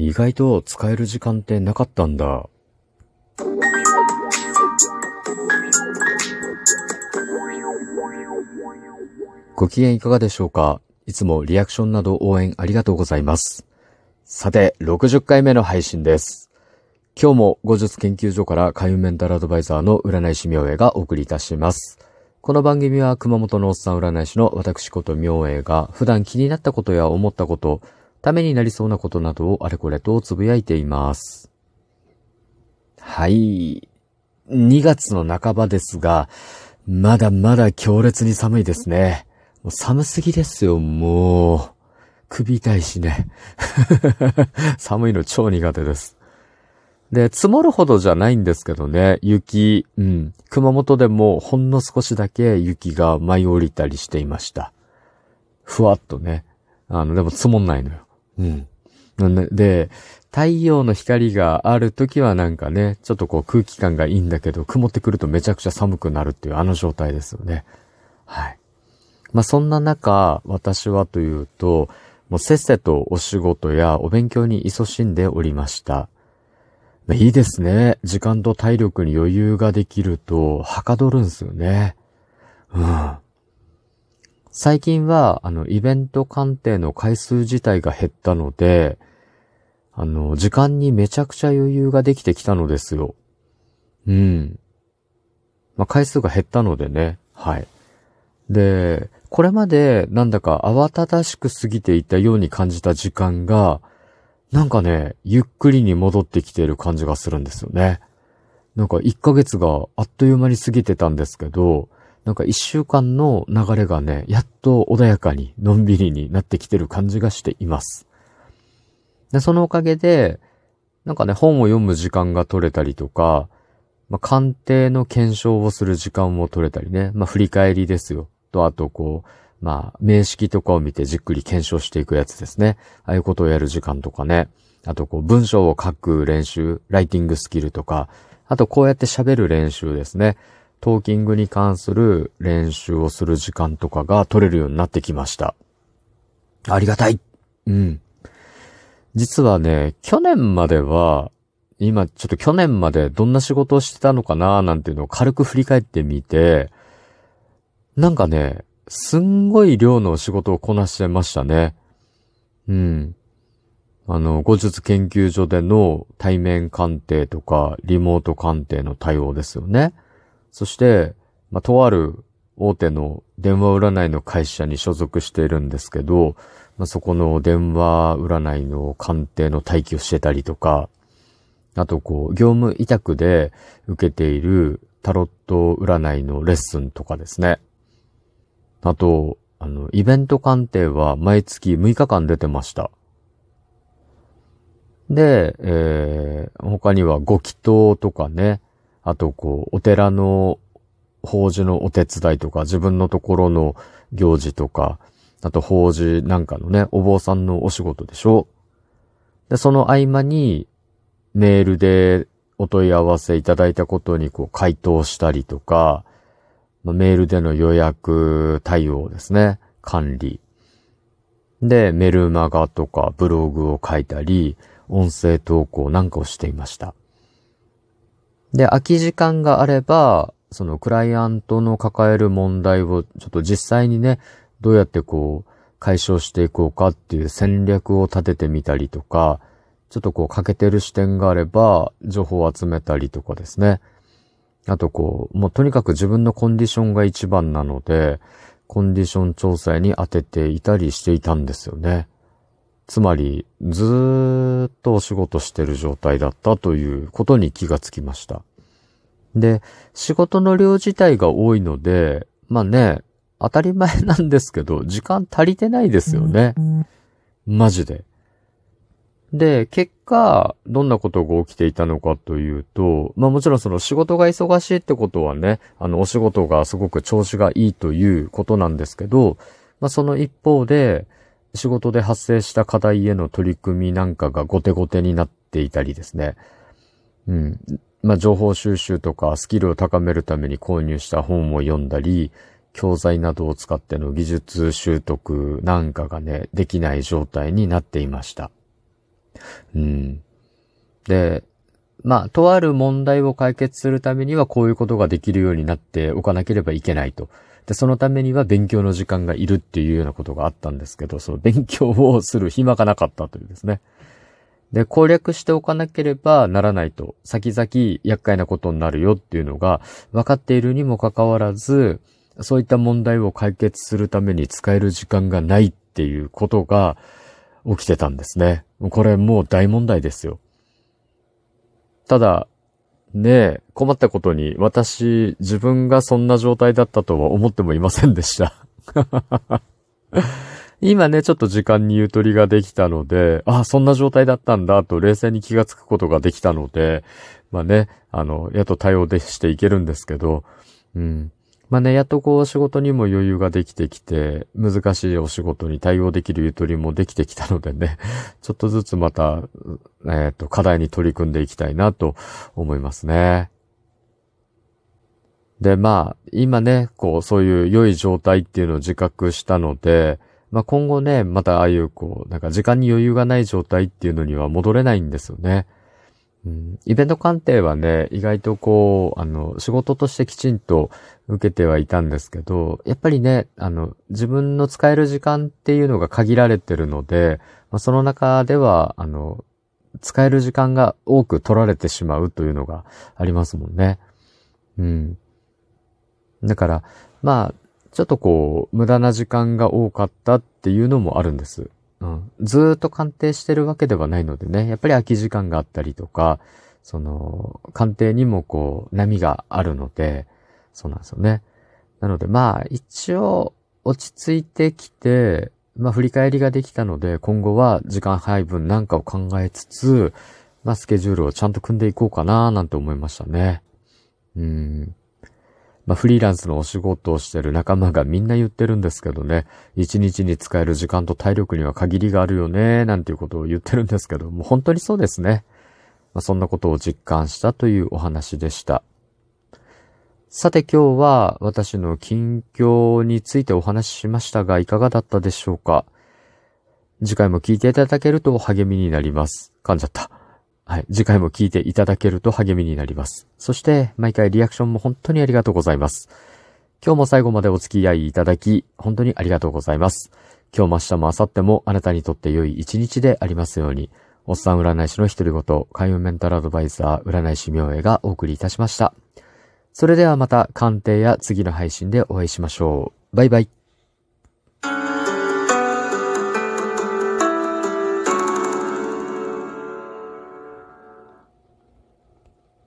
意外と使える時間ってなかったんだ。ご機嫌いかがでしょうか？いつもリアクションなど応援ありがとうございます。さて、60回目の配信です。今日も後術研究所から海運メンタルアドバイザーの占い師明恵がお送りいたします。この番組は熊本のおっさん占い師の私こと明恵が普段気になったことや思ったこと、ためになりそうなことなどをあれこれとつぶやいています。はい。2月の半ばですが、まだまだ強烈に寒いですね。もう寒すぎですよ、もう。首痛いしね。寒いの超苦手です。で、積もるほどじゃないんですけどね、雪、うん。熊本でもほんの少しだけ雪が舞い降りたりしていました。ふわっとね。あの、でも積もんないのよ。うん。なんで、太陽の光がある時はなんかね、ちょっとこう空気感がいいんだけど、曇ってくるとめちゃくちゃ寒くなるっていうあの状態ですよね。はい。まあそんな中、私はというと、もうせっせとお仕事やお勉強に勤しんでおりました。まいいですね。時間と体力に余裕ができると、はかどるんすよね。うん。最近は、あの、イベント鑑定の回数自体が減ったので、あの、時間にめちゃくちゃ余裕ができてきたのですよ。うん。まあ、回数が減ったのでね。はい。で、これまでなんだか慌ただしく過ぎていたように感じた時間が、なんかね、ゆっくりに戻ってきている感じがするんですよね。なんか1ヶ月があっという間に過ぎてたんですけど、なんか1週間の流れがね、やっと穏やかに、のんびりになってきてる感じがしています。で、そのおかげで、なんかね、本を読む時間が取れたりとか、まあ、鑑定の検証をする時間も取れたりね、まあ、振り返りですよ。と、あとこう、まあ、名式とかを見てじっくり検証していくやつですね。ああいうことをやる時間とかね。あと、こう、文章を書く練習、ライティングスキルとか、あと、こうやって喋る練習ですね。トーキングに関する練習をする時間とかが取れるようになってきました。ありがたいうん。実はね、去年までは、今ちょっと去年までどんな仕事をしてたのかななんていうのを軽く振り返ってみて、なんかね、すんごい量の仕事をこなしてましたね。うん。あの、後日研究所での対面鑑定とか、リモート鑑定の対応ですよね。そして、まあ、とある大手の電話占いの会社に所属しているんですけど、まあ、そこの電話占いの鑑定の待機をしてたりとか、あとこう、業務委託で受けているタロット占いのレッスンとかですね。あと、あの、イベント鑑定は毎月6日間出てました。で、えー、他にはご祈祷とかね、あとこう、お寺の法事のお手伝いとか、自分のところの行事とか、あと法事なんかのね、お坊さんのお仕事でしょ？で、その合間に、メールでお問い合わせいただいたことにこう回答したりとか、メールでの予約対応ですね。管理。で、メルマガとかブログを書いたり、音声投稿なんかをしていました。で、空き時間があれば、そのクライアントの抱える問題をちょっと実際にね、どうやってこう解消していこうかっていう戦略を立ててみたりとか、ちょっとこう欠けてる視点があれば情報を集めたりとかですね。あとこう、もうとにかく自分のコンディションが一番なので、コンディション調整に当てていたりしていたんですよね。つまり、ずーっとお仕事してる状態だったということに気がつきました。で、仕事の量自体が多いので、まあね、当たり前なんですけど、時間足りてないですよね。マジで。で、結果、どんなことが起きていたのかというと、まあもちろんその仕事が忙しいってことはね、あのお仕事がすごく調子がいいということなんですけど、まあその一方で、仕事で発生した課題への取り組みなんかが後手後手になっていたりですね。うん。まあ情報収集とかスキルを高めるために購入した本を読んだり、教材などを使っての技術習得なんかがね、できない状態になっていました。うん。で、まあ、とある問題を解決するためにはこういうことができるようになっておかなければいけないと。で、そのためには勉強の時間がいるっていうようなことがあったんですけど、その勉強をする暇がなかったというですね。で、攻略しておかなければならないと、先々厄介なことになるよっていうのが分かっているにもかかわらず、そういった問題を解決するために使える時間がないっていうことが起きてたんですね。これもう大問題ですよ。ただ、ねえ、困ったことに私、自分がそんな状態だったとは思ってもいませんでした。今ね、ちょっと時間にゆとりができたので、あ、そんな状態だったんだと冷静に気がつくことができたので、まあね、あの、やっと対応でしていけるんですけど、うん。まあね、やっとこう仕事にも余裕ができてきて、難しいお仕事に対応できるゆとりもできてきたのでね、ちょっとずつまた、えっ、ー、と、課題に取り組んでいきたいなと思いますね。で、まあ、今ね、こう、そういう良い状態っていうのを自覚したので、まあ今後ね、またああいうこう、なんか時間に余裕がない状態っていうのには戻れないんですよね。イベント鑑定はね、意外とこう、あの、仕事としてきちんと受けてはいたんですけど、やっぱりね、あの、自分の使える時間っていうのが限られてるので、まあ、その中では、あの、使える時間が多く取られてしまうというのがありますもんね。うん。だから、まあ、ちょっとこう、無駄な時間が多かったっていうのもあるんです。うん。ずっと鑑定してるわけではないのでね、やっぱり空き時間があったりとか、その、鑑定にもこう、波があるので、そうなんですよね。なのでまあ、一応、落ち着いてきて、まあ振り返りができたので、今後は時間配分なんかを考えつつ、まあスケジュールをちゃんと組んでいこうかななんて思いましたね。うん。まあ、フリーランスのお仕事をしてる仲間がみんな言ってるんですけどね、一日に使える時間と体力には限りがあるよね、なんていうことを言ってるんですけど、もう本当にそうですね。まあ、そんなことを実感したというお話でした。さて今日は私の近況についてお話ししましたが、いかがだったでしょうか次回も聞いていただけると励みになります。噛んじゃった。はい。次回も聞いていただけると励みになります。そして、毎回リアクションも本当にありがとうございます。今日も最後までお付き合いいただき、本当にありがとうございます。今日も明日も明後日もあなたにとって良い一日でありますように、おっさん占い師の独り言、開運メンタルアドバイザー、占い師明恵がお送りいたしました。それではまた鑑定や次の配信でお会いしましょう。バイバイ。